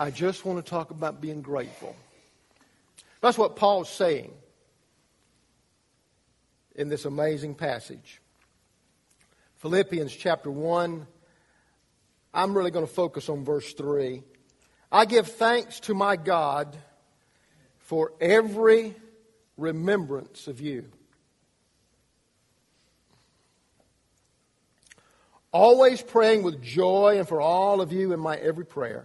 I just want to talk about being grateful. That's what Paul's saying in this amazing passage. Philippians chapter 1. I'm really going to focus on verse 3. I give thanks to my God for every remembrance of you. Always praying with joy and for all of you in my every prayer.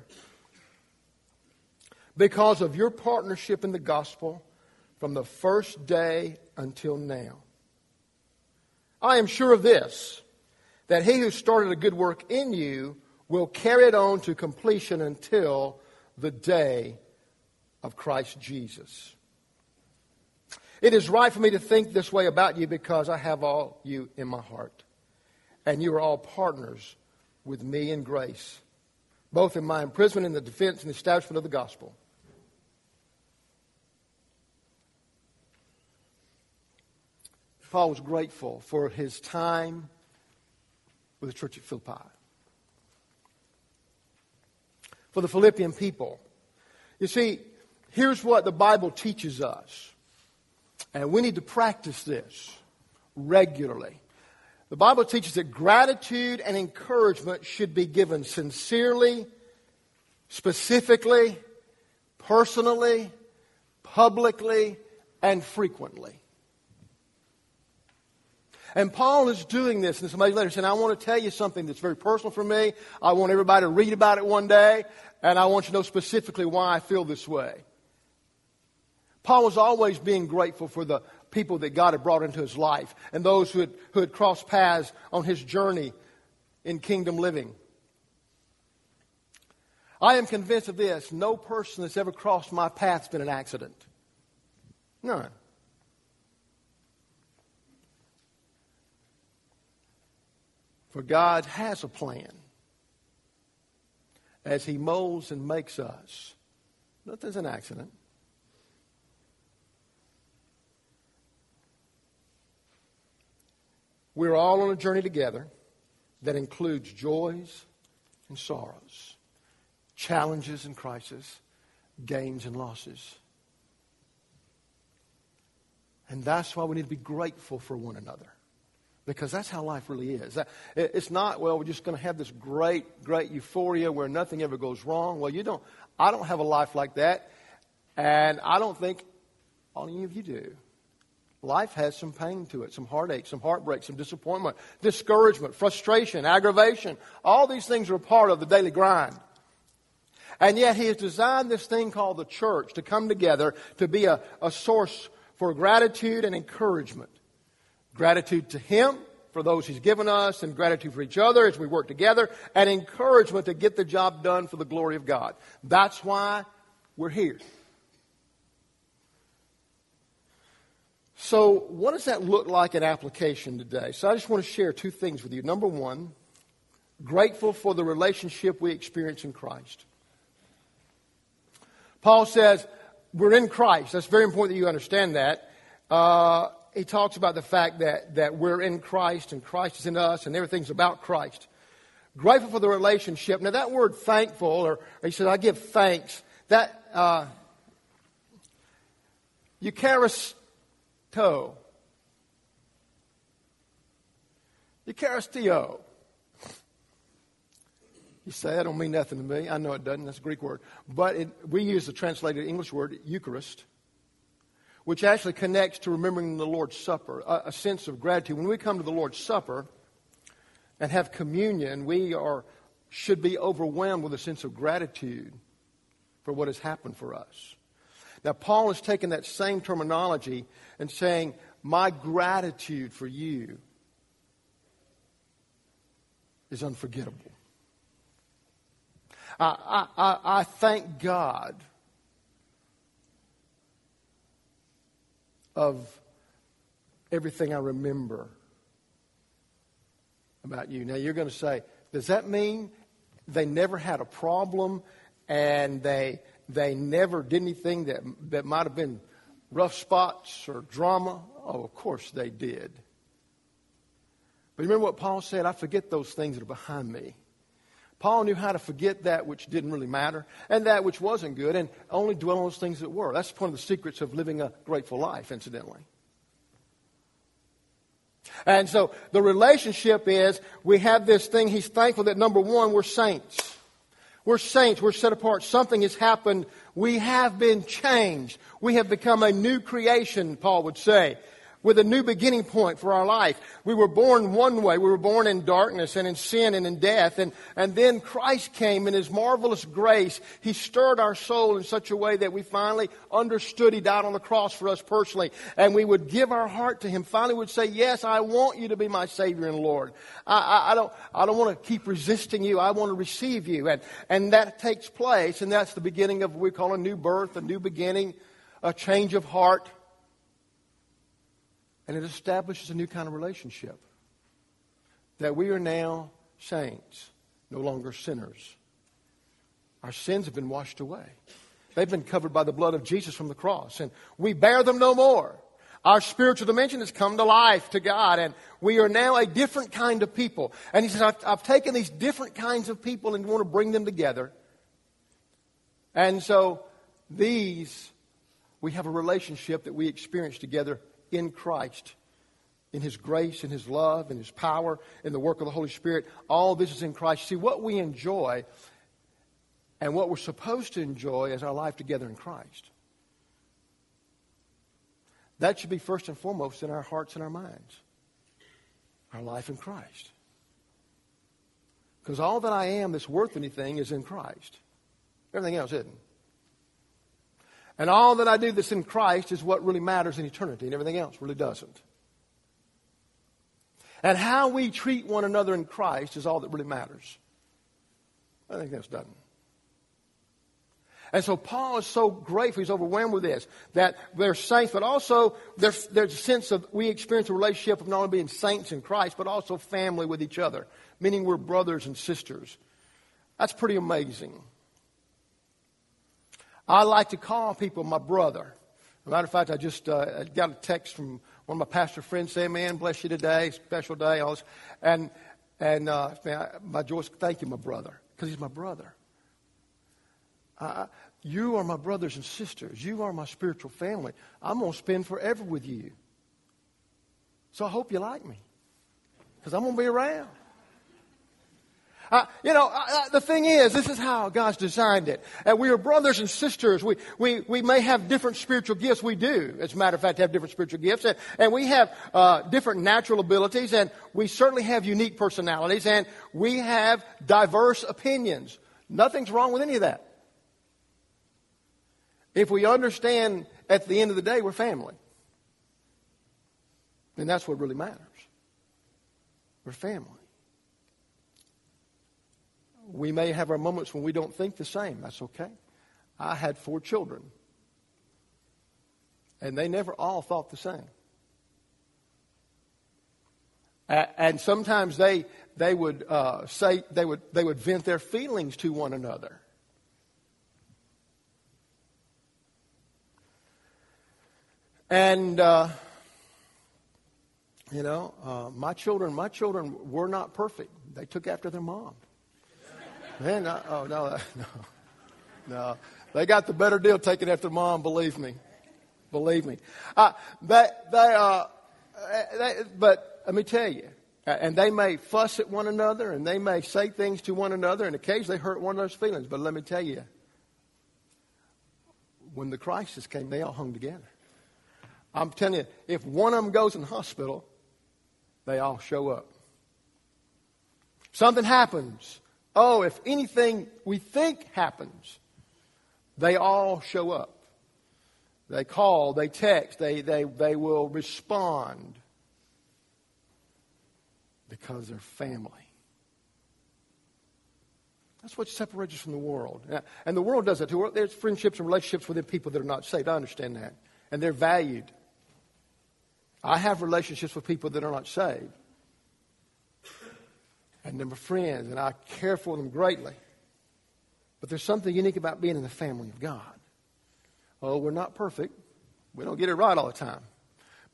Because of your partnership in the gospel from the first day until now. I am sure of this, that he who started a good work in you will carry it on to completion until the day of Christ Jesus. It is right for me to think this way about you because I have all you in my heart. And you are all partners with me in grace, both in my imprisonment and the defense and establishment of the gospel. Paul was grateful for his time with the church at Philippi. For the Philippian people. You see, here's what the Bible teaches us. And we need to practice this regularly. The Bible teaches that gratitude and encouragement should be given sincerely, specifically, personally, publicly, and frequently. And Paul is doing this in this amazing letter, saying, I want to tell you something that's very personal for me. I want everybody to read about it one day, and I want you to know specifically why I feel this way. Paul was always being grateful for the people that God had brought into his life and those who had, who had crossed paths on his journey in kingdom living. I am convinced of this no person that's ever crossed my path has been an accident. None. For God has a plan as He molds and makes us. Nothing's an accident. We're all on a journey together that includes joys and sorrows, challenges and crises, gains and losses. And that's why we need to be grateful for one another because that's how life really is. It's not, well, we're just going to have this great, great euphoria where nothing ever goes wrong. Well, you don't, I don't have a life like that. And I don't think any of you do. Life has some pain to it, some heartache, some heartbreak, some disappointment, discouragement, frustration, aggravation. All these things are a part of the daily grind. And yet he has designed this thing called the church to come together to be a, a source for gratitude and encouragement. Gratitude to Him for those He's given us, and gratitude for each other as we work together, and encouragement to get the job done for the glory of God. That's why we're here. So, what does that look like in application today? So, I just want to share two things with you. Number one, grateful for the relationship we experience in Christ. Paul says, we're in Christ. That's very important that you understand that. Uh, he talks about the fact that, that we're in Christ and Christ is in us and everything's about Christ. Grateful for the relationship. Now, that word thankful, or, he said, I give thanks, that, uh, eucharisto. Eucharistio. You say, that don't mean nothing to me. I know it doesn't. That's a Greek word. But it, we use the translated English word, Eucharist which actually connects to remembering the Lord's Supper, a, a sense of gratitude. When we come to the Lord's Supper and have communion, we are, should be overwhelmed with a sense of gratitude for what has happened for us. Now, Paul is taking that same terminology and saying, My gratitude for you is unforgettable. I, I, I thank God of everything I remember about you. Now, you're going to say, does that mean they never had a problem and they, they never did anything that, that might have been rough spots or drama? Oh, of course they did. But remember what Paul said? I forget those things that are behind me. Paul knew how to forget that which didn't really matter and that which wasn't good and only dwell on those things that were. That's one of the secrets of living a grateful life, incidentally. And so the relationship is we have this thing. He's thankful that number one, we're saints. We're saints. We're set apart. Something has happened. We have been changed. We have become a new creation, Paul would say with a new beginning point for our life. We were born one way. We were born in darkness and in sin and in death. And, and then Christ came in His marvelous grace. He stirred our soul in such a way that we finally understood He died on the cross for us personally. And we would give our heart to Him. Finally would say, yes, I want you to be my Savior and Lord. I, I, I don't, I don't want to keep resisting you. I want to receive you. And, and that takes place. And that's the beginning of what we call a new birth, a new beginning, a change of heart. And it establishes a new kind of relationship. That we are now saints, no longer sinners. Our sins have been washed away. They've been covered by the blood of Jesus from the cross, and we bear them no more. Our spiritual dimension has come to life to God, and we are now a different kind of people. And he says, I've, I've taken these different kinds of people and want to bring them together. And so these, we have a relationship that we experience together in Christ, in His grace, in His love, in His power, in the work of the Holy Spirit. All this is in Christ. See, what we enjoy and what we're supposed to enjoy is our life together in Christ. That should be first and foremost in our hearts and our minds. Our life in Christ. Because all that I am that's worth anything is in Christ. Everything else isn't. And all that I do that's in Christ is what really matters in eternity, and everything else really doesn't. And how we treat one another in Christ is all that really matters. I think that's done. And so Paul is so grateful, he's overwhelmed with this, that they're saints, but also there's, there's a sense of we experience a relationship of not only being saints in Christ, but also family with each other, meaning we're brothers and sisters. That's pretty amazing. I like to call people my brother. As a matter of fact, I just uh, got a text from one of my pastor friends saying, "Man, bless you today, special day." All this. And and uh, man, my thank you, my brother, because he's my brother. Uh, you are my brothers and sisters. You are my spiritual family. I'm going to spend forever with you. So I hope you like me, because I'm going to be around. Uh, you know, uh, uh, the thing is, this is how God's designed it. Uh, we are brothers and sisters. We, we, we may have different spiritual gifts. We do, as a matter of fact, have different spiritual gifts. And, and we have uh, different natural abilities. And we certainly have unique personalities. And we have diverse opinions. Nothing's wrong with any of that. If we understand at the end of the day we're family, then that's what really matters. We're family. We may have our moments when we don't think the same. That's okay. I had four children, and they never all thought the same. and sometimes they they would uh, say they would they would vent their feelings to one another. And uh, you know, uh, my children, my children were not perfect. They took after their mom. Man, no, oh, no, no, no. They got the better deal taking after mom, believe me. Believe me. Uh, they, they, uh, they, but let me tell you, and they may fuss at one another and they may say things to one another and occasionally hurt one another's feelings. But let me tell you, when the crisis came, they all hung together. I'm telling you, if one of them goes in the hospital, they all show up. Something happens. Oh, if anything we think happens, they all show up. They call, they text, they, they, they will respond because they're family. That's what separates us from the world. And the world does that too. There's friendships and relationships within people that are not saved. I understand that. And they're valued. I have relationships with people that are not saved and they're my friends, and I care for them greatly. But there's something unique about being in the family of God. Oh, we're not perfect. We don't get it right all the time.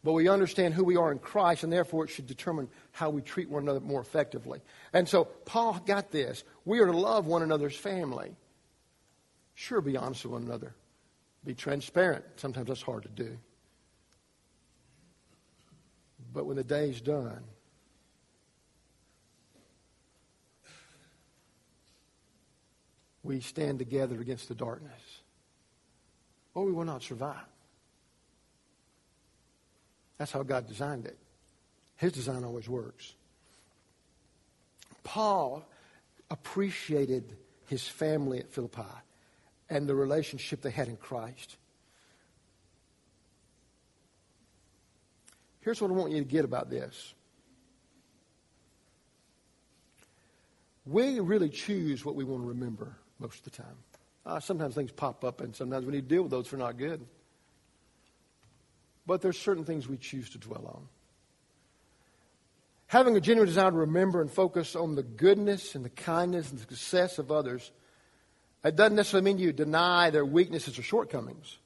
but we understand who we are in Christ, and therefore it should determine how we treat one another more effectively. And so Paul got this. We are to love one another's family. Sure, be honest with one another. Be transparent. Sometimes that's hard to do. But when the day's done, we stand together against the darkness, or we will not survive. That's how God designed it. His design always works. Paul appreciated his family at Philippi and the relationship they had in Christ. Here's what I want you to get about this. We really choose what we want to remember most of the time. Uh, sometimes things pop up, and sometimes we need to deal with those they're not good. But there's certain things we choose to dwell on. Having a genuine desire to remember and focus on the goodness and the kindness and the success of others, it doesn't necessarily mean you deny their weaknesses or shortcomings.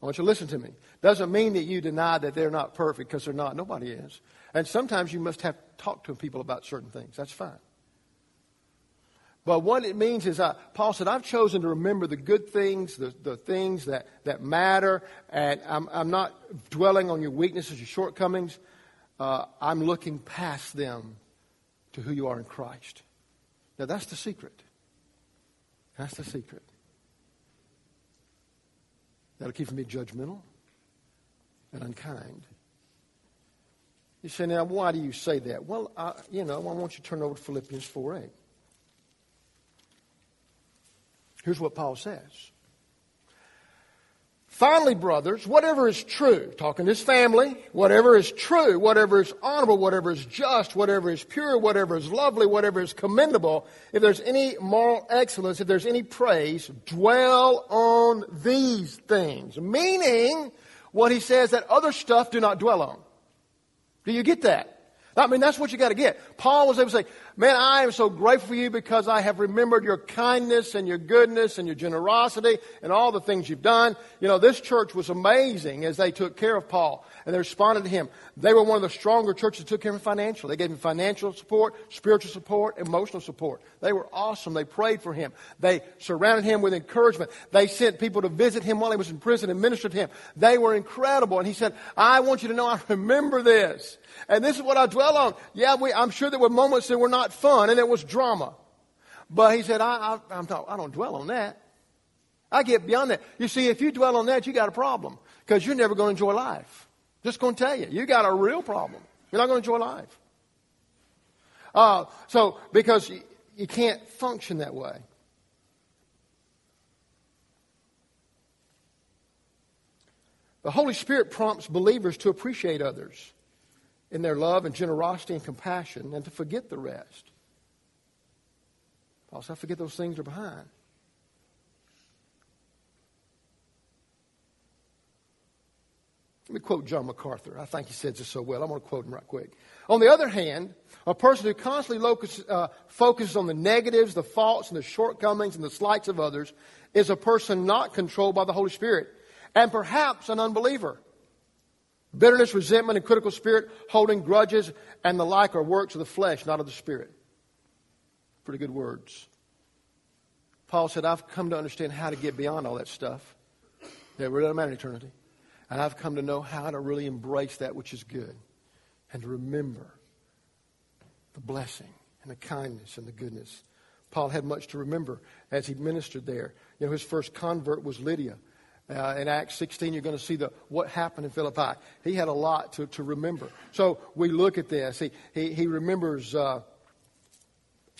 I want you to listen to me. Doesn't mean that you deny that they're not perfect because they're not. Nobody is. And sometimes you must have to talk to people about certain things. That's fine. But what it means is, uh, Paul said, I've chosen to remember the good things, the, the things that, that matter, and I'm, I'm not dwelling on your weaknesses, your shortcomings. Uh, I'm looking past them to who you are in Christ. Now, that's the secret. That's the secret. That'll keep being judgmental and unkind. You say, now, why do you say that? Well, I, you know, I want you to turn over to Philippians 4 8. Here's what Paul says. Finally, brothers, whatever is true, talking to his family, whatever is true, whatever is honorable, whatever is just, whatever is pure, whatever is lovely, whatever is commendable, if there's any moral excellence, if there's any praise, dwell on these things. Meaning, what he says that other stuff do not dwell on. Do you get that? I mean, that's what you got to get. Paul was able to say, Man, I am so grateful for you because I have remembered your kindness and your goodness and your generosity and all the things you've done. You know, this church was amazing as they took care of Paul and they responded to him. They were one of the stronger churches that took care of him financially. They gave him financial support, spiritual support, emotional support. They were awesome. They prayed for him. They surrounded him with encouragement. They sent people to visit him while he was in prison and ministered to him. They were incredible. And he said, I want you to know I remember this. And this is what I dwell on. Yeah, we, I'm sure there were moments that were not fun and there was drama. But he said, I, I, I'm not, I don't dwell on that. I get beyond that. You see, if you dwell on that, you got a problem because you're never going to enjoy life. Just going to tell you, you got a real problem. You're not going to enjoy life. Uh, so, because you, you can't function that way. The Holy Spirit prompts believers to appreciate others in their love and generosity and compassion and to forget the rest. Paul said, forget those things are behind. Let me quote John MacArthur. I think he says this so well. I'm going to quote him right quick. On the other hand, a person who constantly locus, uh, focuses on the negatives, the faults, and the shortcomings and the slights of others is a person not controlled by the Holy Spirit and perhaps an unbeliever. Bitterness, resentment, and critical spirit, holding grudges, and the like are works of the flesh, not of the Spirit. Pretty good words. Paul said, I've come to understand how to get beyond all that stuff. It really doesn't matter in eternity. And I've come to know how to really embrace that which is good and to remember the blessing and the kindness and the goodness. Paul had much to remember as he ministered there. You know, his first convert was Lydia. Uh, in Acts 16, you're going to see the, what happened in Philippi. He had a lot to, to remember. So we look at this. He, he, he remembers uh,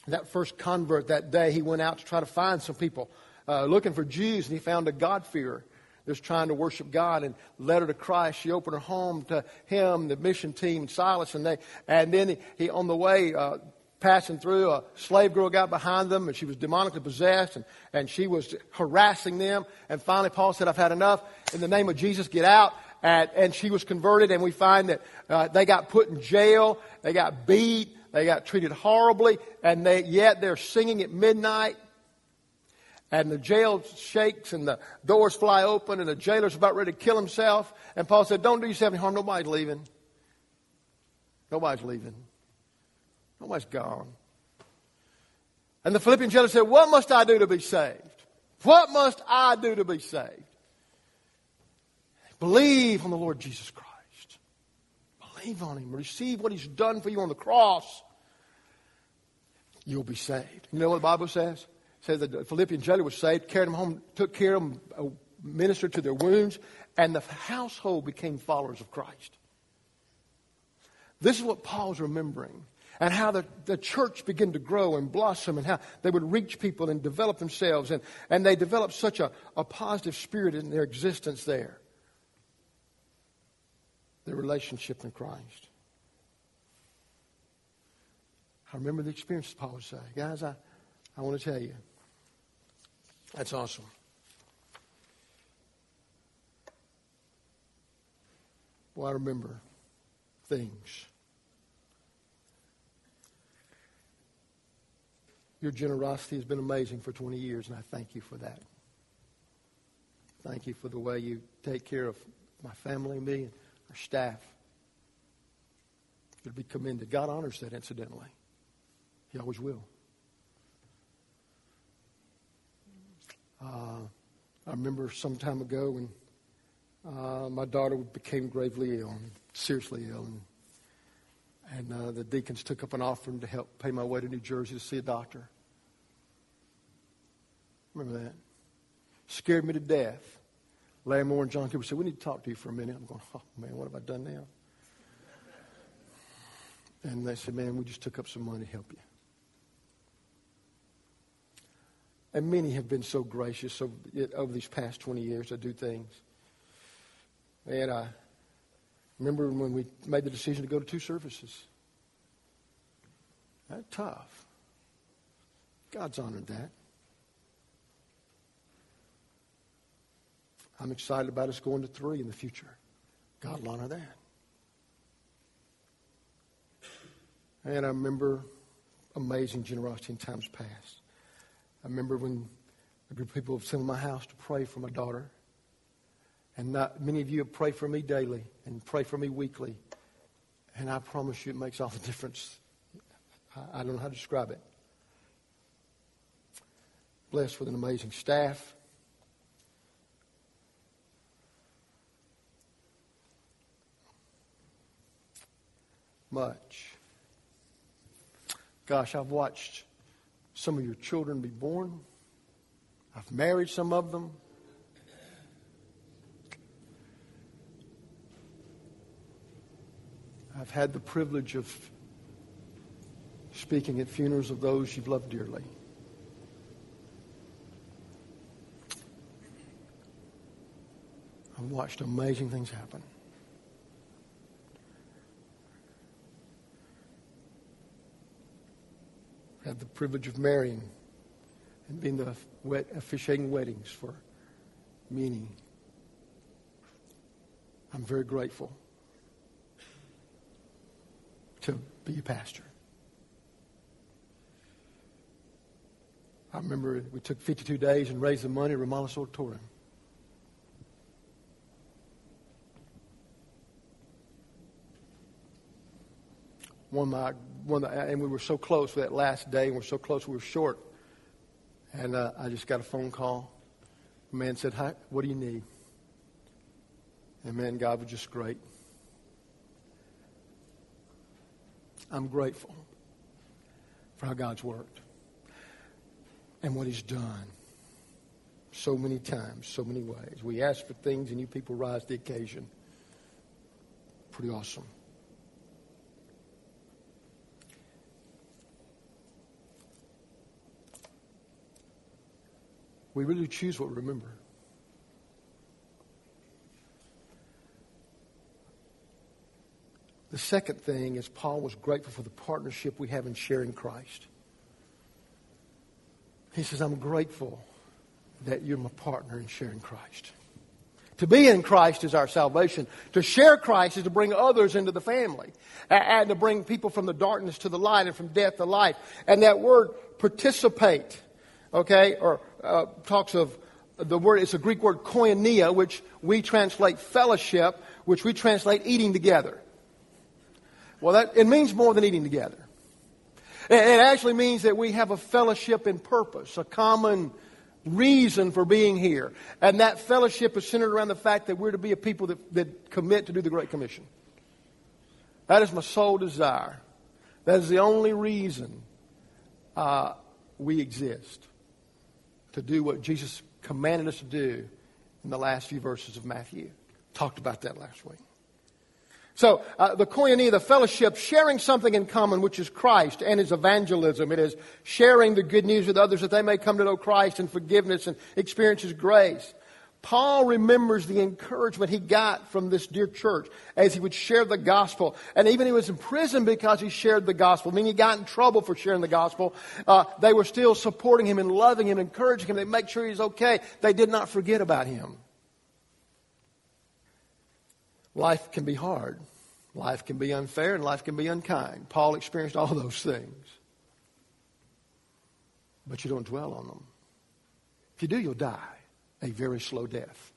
that first convert that day. He went out to try to find some people uh, looking for Jews, and he found a God-fearer just trying to worship God and led her to Christ. She opened her home to him, the mission team, Silas, and they, and then he, he on the way, uh, passing through, a slave girl got behind them and she was demonically possessed and, and she was harassing them. And finally Paul said, I've had enough. In the name of Jesus, get out. And, and she was converted and we find that, uh, they got put in jail. They got beat. They got treated horribly and they, yet they're singing at midnight And the jail shakes and the doors fly open and the jailer's about ready to kill himself. And Paul said, Don't do yourself any harm. Nobody's leaving. Nobody's leaving. Nobody's gone. And the Philippian jailer said, What must I do to be saved? What must I do to be saved? Believe on the Lord Jesus Christ. Believe on Him. Receive what He's done for you on the cross. You'll be saved. You know what the Bible says? It says that the Philippian jailer was saved, carried him home, took care of them, uh, ministered to their wounds, and the household became followers of Christ. This is what Paul's remembering and how the, the church began to grow and blossom and how they would reach people and develop themselves. And, and they developed such a, a positive spirit in their existence there. Their relationship in Christ. I remember the experiences Paul would say. Guys, I, I want to tell you. That's awesome. Well, I remember things. Your generosity has been amazing for 20 years, and I thank you for that. Thank you for the way you take care of my family, me, and our staff. You'll be commended. God honors that, incidentally. He always will. Uh, I remember some time ago when uh, my daughter became gravely ill, seriously ill, and and uh, the deacons took up an offering to help pay my way to New Jersey to see a doctor. Remember that? Scared me to death. Larry Moore and John Cooper said, We need to talk to you for a minute. I'm going, Oh, man, what have I done now? And they said, Man, we just took up some money to help you. And many have been so gracious over, over these past 20 years to do things. And I Remember when we made the decision to go to two services? That's tough. God's honored that. I'm excited about us going to three in the future. God will honor that. And I remember amazing generosity in times past. I remember when a group of people come to my house to pray for my daughter. And not, many of you have prayed for me daily and pray for me weekly. And I promise you it makes all the difference. I, I don't know how to describe it. Blessed with an amazing staff. Much. Gosh, I've watched some of your children be born. I've married some of them. I've had the privilege of speaking at funerals of those you've loved dearly. I've watched amazing things happen. I've had the privilege of marrying and being the wet, officiating weddings for many. I'm very grateful to be a pastor. I remember we took 52 days and raised the money at Romulus Auditorium. One of my, one of the, and we were so close for that last day, and we were so close, we were short. And uh, I just got a phone call. The man said, Hi, what do you need? And man, God was just great. I'm grateful for how God's worked and what He's done so many times, so many ways. We ask for things and you people rise to the occasion. Pretty awesome. We really choose what we remember. The second thing is Paul was grateful for the partnership we have in sharing Christ. He says, I'm grateful that you're my partner in sharing Christ. To be in Christ is our salvation. To share Christ is to bring others into the family and to bring people from the darkness to the light and from death to life. And that word participate, okay, or uh, talks of the word, it's a Greek word koinonia, which we translate fellowship, which we translate eating together. Well, that, it means more than eating together. It, actually means that we have a fellowship in purpose, a common reason for being here. And that fellowship is centered around the fact that we're to be a people that, that commit to do the Great Commission. That is my sole desire. That is the only reason uh, we exist to do what Jesus commanded us to do in the last few verses of Matthew. Talked about that last week. So, uh, the koinonia, the fellowship, sharing something in common, which is Christ and is evangelism. It is sharing the good news with others that they may come to know Christ and forgiveness and experience His grace. Paul remembers the encouragement he got from this dear church as he would share the gospel. And even he was in prison because he shared the gospel. I mean, he got in trouble for sharing the gospel. Uh, they were still supporting him and loving him, encouraging him. They make sure he's okay. They did not forget about him. Life can be hard. Life can be unfair and life can be unkind. Paul experienced all those things. But you don't dwell on them. If you do, you'll die a very slow death.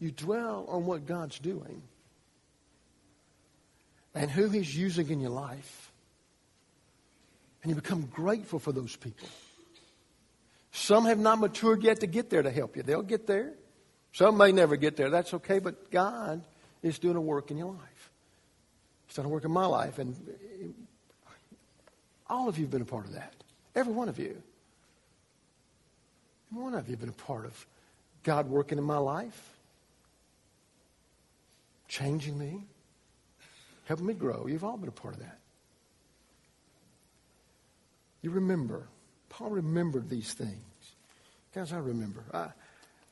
You dwell on what God's doing and who He's using in your life. And you become grateful for those people. Some have not matured yet to get there to help you. They'll get there. Some may never get there. That's okay, but God is doing a work in your life. He's done a work in my life. And all of you have been a part of that. Every one of you. Every one of you have been a part of God working in my life, changing me, helping me grow. You've all been a part of that. You remember. Paul remembered these things. Guys, I remember. I,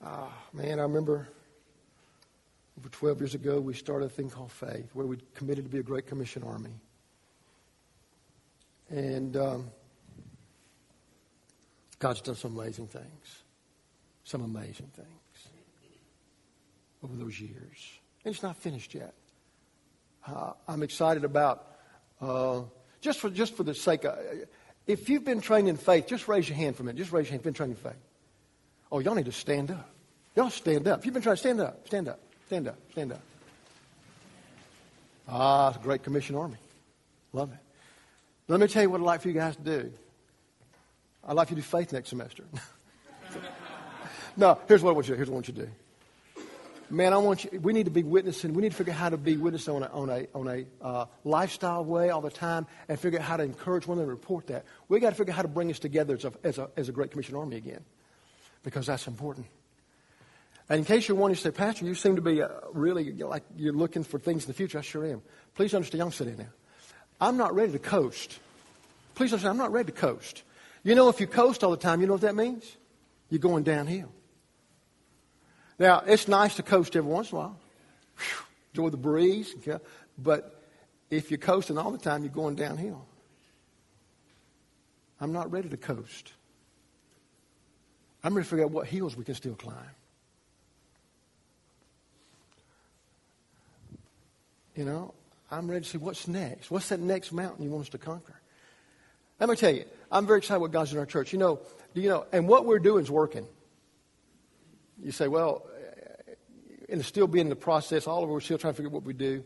oh, man, I remember over 12 years ago, we started a thing called Faith, where we committed to be a Great Commission Army. And um, God's done some amazing things. Some amazing things over those years. And it's not finished yet. Uh, I'm excited about, uh, just, for, just for the sake of, if you've been trained in faith, just raise your hand for a minute. Just raise your hand. if you've Been trained in faith. Oh, y'all need to stand up. Y'all stand up. If you've been trying to stand up, stand up, stand up, stand up. Ah, it's a great commission army. Love it. Let me tell you what I'd like for you guys to do. I'd like you to do faith next semester. no, here's what I want you to do. Here's what I want you to do. Man, I want you, we need to be witnessing. We need to figure out how to be witnessing on a, on a, on a uh, lifestyle way all the time and figure out how to encourage one another and report that. we got to figure out how to bring us together as a, as a, as a Great Commission Army again because that's important. And in case you're wondering, to say, Pastor, you seem to be uh, really like you're looking for things in the future. I sure am. Please understand, I'm sitting there. I'm not ready to coast. Please understand, I'm not ready to coast. You know, if you coast all the time, you know what that means? You're going downhill. Now, it's nice to coast every once in a while. Whew, enjoy the breeze. But if you're coasting all the time, you're going downhill. I'm not ready to coast. I'm ready to figure out what hills we can still climb. You know, I'm ready to see what's next. What's that next mountain you want us to conquer? Let me tell you, I'm very excited what God's in our church. You know, do you know, and what we're doing is working. You say, well, and it's still being in the process, all of us are still trying to figure out what we do.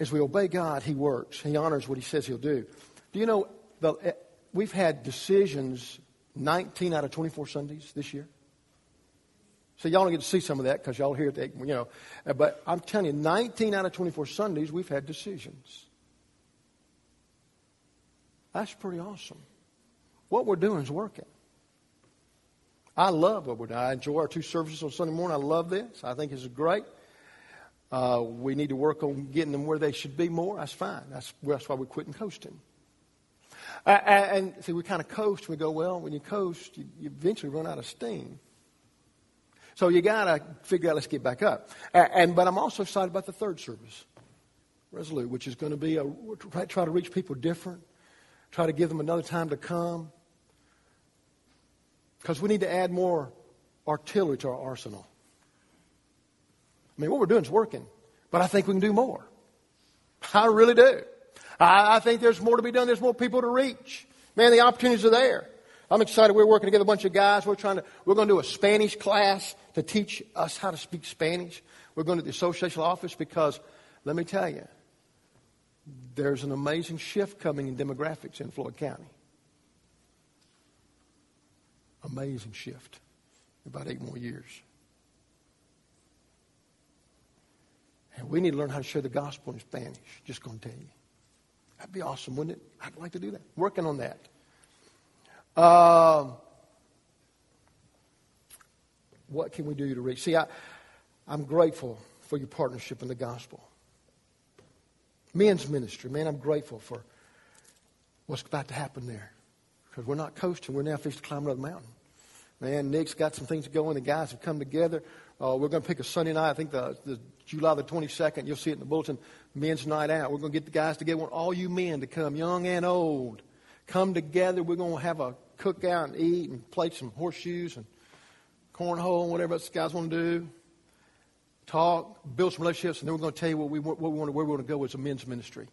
As we obey God, He works. He honors what He says He'll do. Do you know, the, eh, we've had decisions 19 out of 24 Sundays this year. So y'all don't get to see some of that because y'all hear it, you know. But I'm telling you, 19 out of 24 Sundays, we've had decisions. That's pretty awesome. What we're doing is working. I love what we're doing. I enjoy our two services on Sunday morning. I love this. I think this is great. Uh, we need to work on getting them where they should be more. That's fine. That's, that's why we're quitting coasting. And, and see, we kind of coast. And we go, well, when you coast, you, you eventually run out of steam. So you got to figure out, let's get back up. And, and, but I'm also excited about the third service, Resolute, which is going to be a, try to reach people different, try to give them another time to come. Because we need to add more artillery to our arsenal. I mean, what we're doing is working, but I think we can do more. I really do. I, I think there's more to be done. There's more people to reach. Man, the opportunities are there. I'm excited. We're working together, a bunch of guys. We're trying to, we're going to do a Spanish class to teach us how to speak Spanish. We're going to the association office because, let me tell you, there's an amazing shift coming in demographics in Floyd County. Amazing shift. About eight more years. And we need to learn how to share the gospel in Spanish. Just going to tell you. That'd be awesome, wouldn't it? I'd like to do that. Working on that. Um, what can we do to reach? See, I, I'm grateful for your partnership in the gospel. Men's ministry, man, I'm grateful for what's about to happen there. Because we're not coasting, we're now fixing to climb another mountain. Man, Nick's got some things going. The guys have come together. Uh, we're going to pick a Sunday night. I think the, the July the 22nd. You'll see it in the bulletin. Men's night out. We're going to get the guys together. Want all you men to come, young and old. Come together. We're going to have a cookout and eat and play some horseshoes and cornhole and whatever else guys want to do. Talk, build some relationships, and then we're going to tell you what we, what we want where we want to go as a men's ministry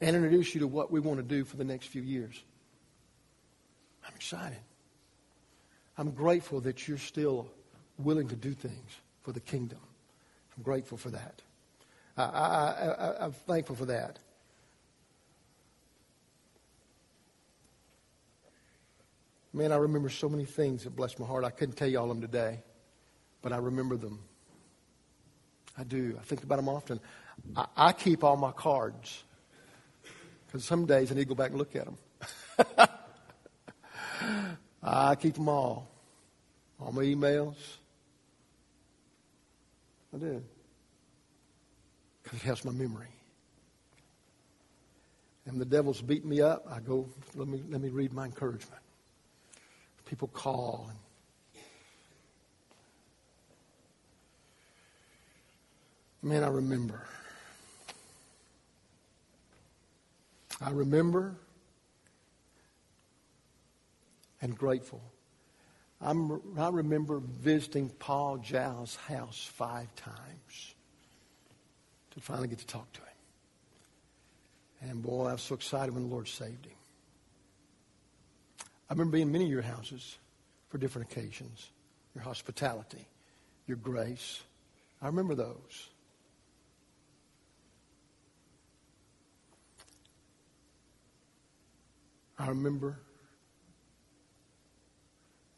and introduce you to what we want to do for the next few years. I'm excited. I'm grateful that you're still willing to do things for the kingdom. I'm grateful for that. I, I, am thankful for that. Man, I remember so many things that blessed my heart. I couldn't tell you all of them today, but I remember them. I do. I think about them often. I, I keep all my cards because some days I need to go back and look at them. I keep them all. All my emails. I did. Because it helps my memory. And the devil's beating me up, I go, let me, let me read my encouragement. People call. And Man, I remember. I remember and grateful. I'm, i remember visiting Paul Zhao's house five times to finally get to talk to him. And boy, I was so excited when the Lord saved him. I remember being in many of your houses for different occasions. Your hospitality, your grace. I remember those. I remember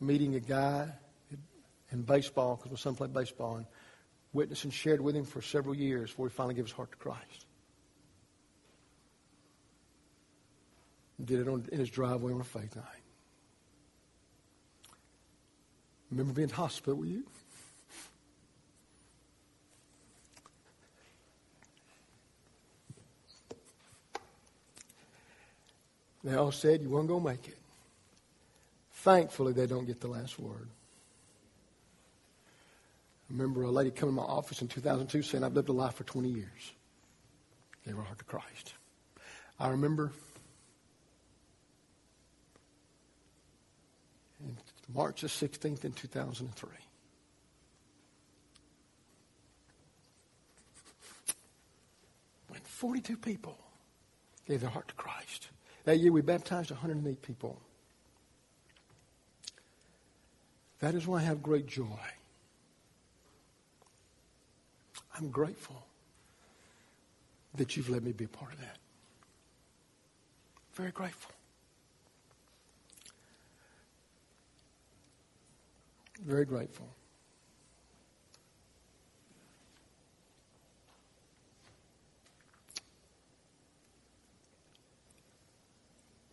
meeting a guy in baseball, because my son played baseball, and witnessed and shared with him for several years before he finally gave his heart to Christ. Did it on, in his driveway on a faith night. Remember being in hospital with you? They all said you weren't going to make it. Thankfully, they don't get the last word. I remember a lady coming to my office in 2002 saying, I've lived a life for 20 years. Gave her heart to Christ. I remember March the 16th in 2003. When 42 people gave their heart to Christ. That year we baptized 108 people. That is why I have great joy. I'm grateful that you've let me be a part of that. Very grateful. Very grateful.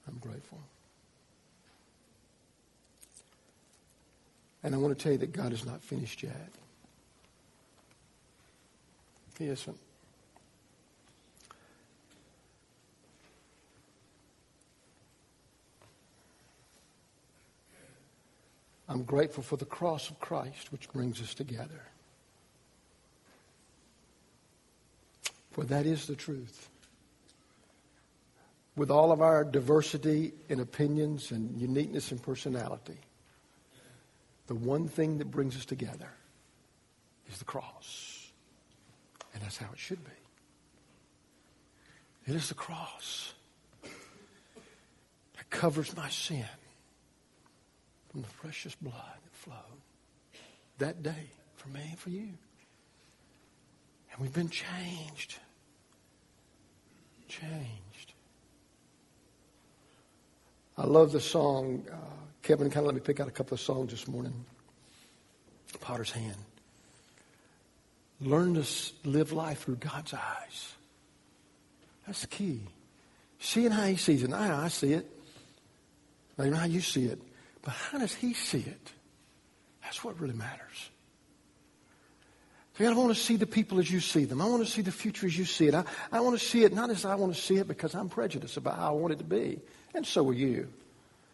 I'm grateful. And I want to tell you that God is not finished yet. He isn't. I'm grateful for the cross of Christ, which brings us together. For that is the truth. With all of our diversity in opinions and uniqueness in personality, the one thing that brings us together is the cross. And that's how it should be. It is the cross. that covers my sin from the precious blood that flowed that day for me and for you. And we've been changed. Changed. I love the song. Uh, Kevin kind of let me pick out a couple of songs this morning. Potter's Hand. Learn to live life through God's eyes. That's the key. Seeing how He sees it. How I see it. Not even how you see it. But how does He see it? That's what really matters. See, I want to see the people as you see them. I want to see the future as you see it. I, I want to see it not as I want to see it because I'm prejudiced about how I want it to be. And so are you.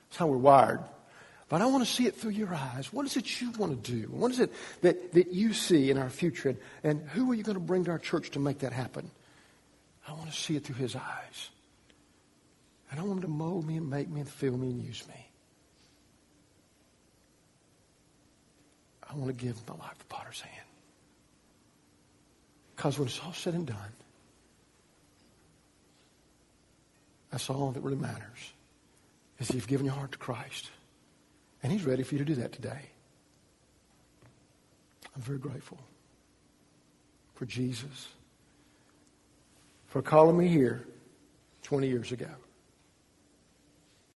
That's how we're wired. But I want to see it through your eyes. What is it you want to do? What is it that, that you see in our future? And, and who are you going to bring to our church to make that happen? I want to see it through his eyes. And I want him to mold me and make me and fill me and use me. I want to give my life to Potter's hand. Because when it's all said and done, that's all that really matters. Is you've given your heart to Christ. And He's ready for you to do that today. I'm very grateful for Jesus, for calling me here 20 years ago.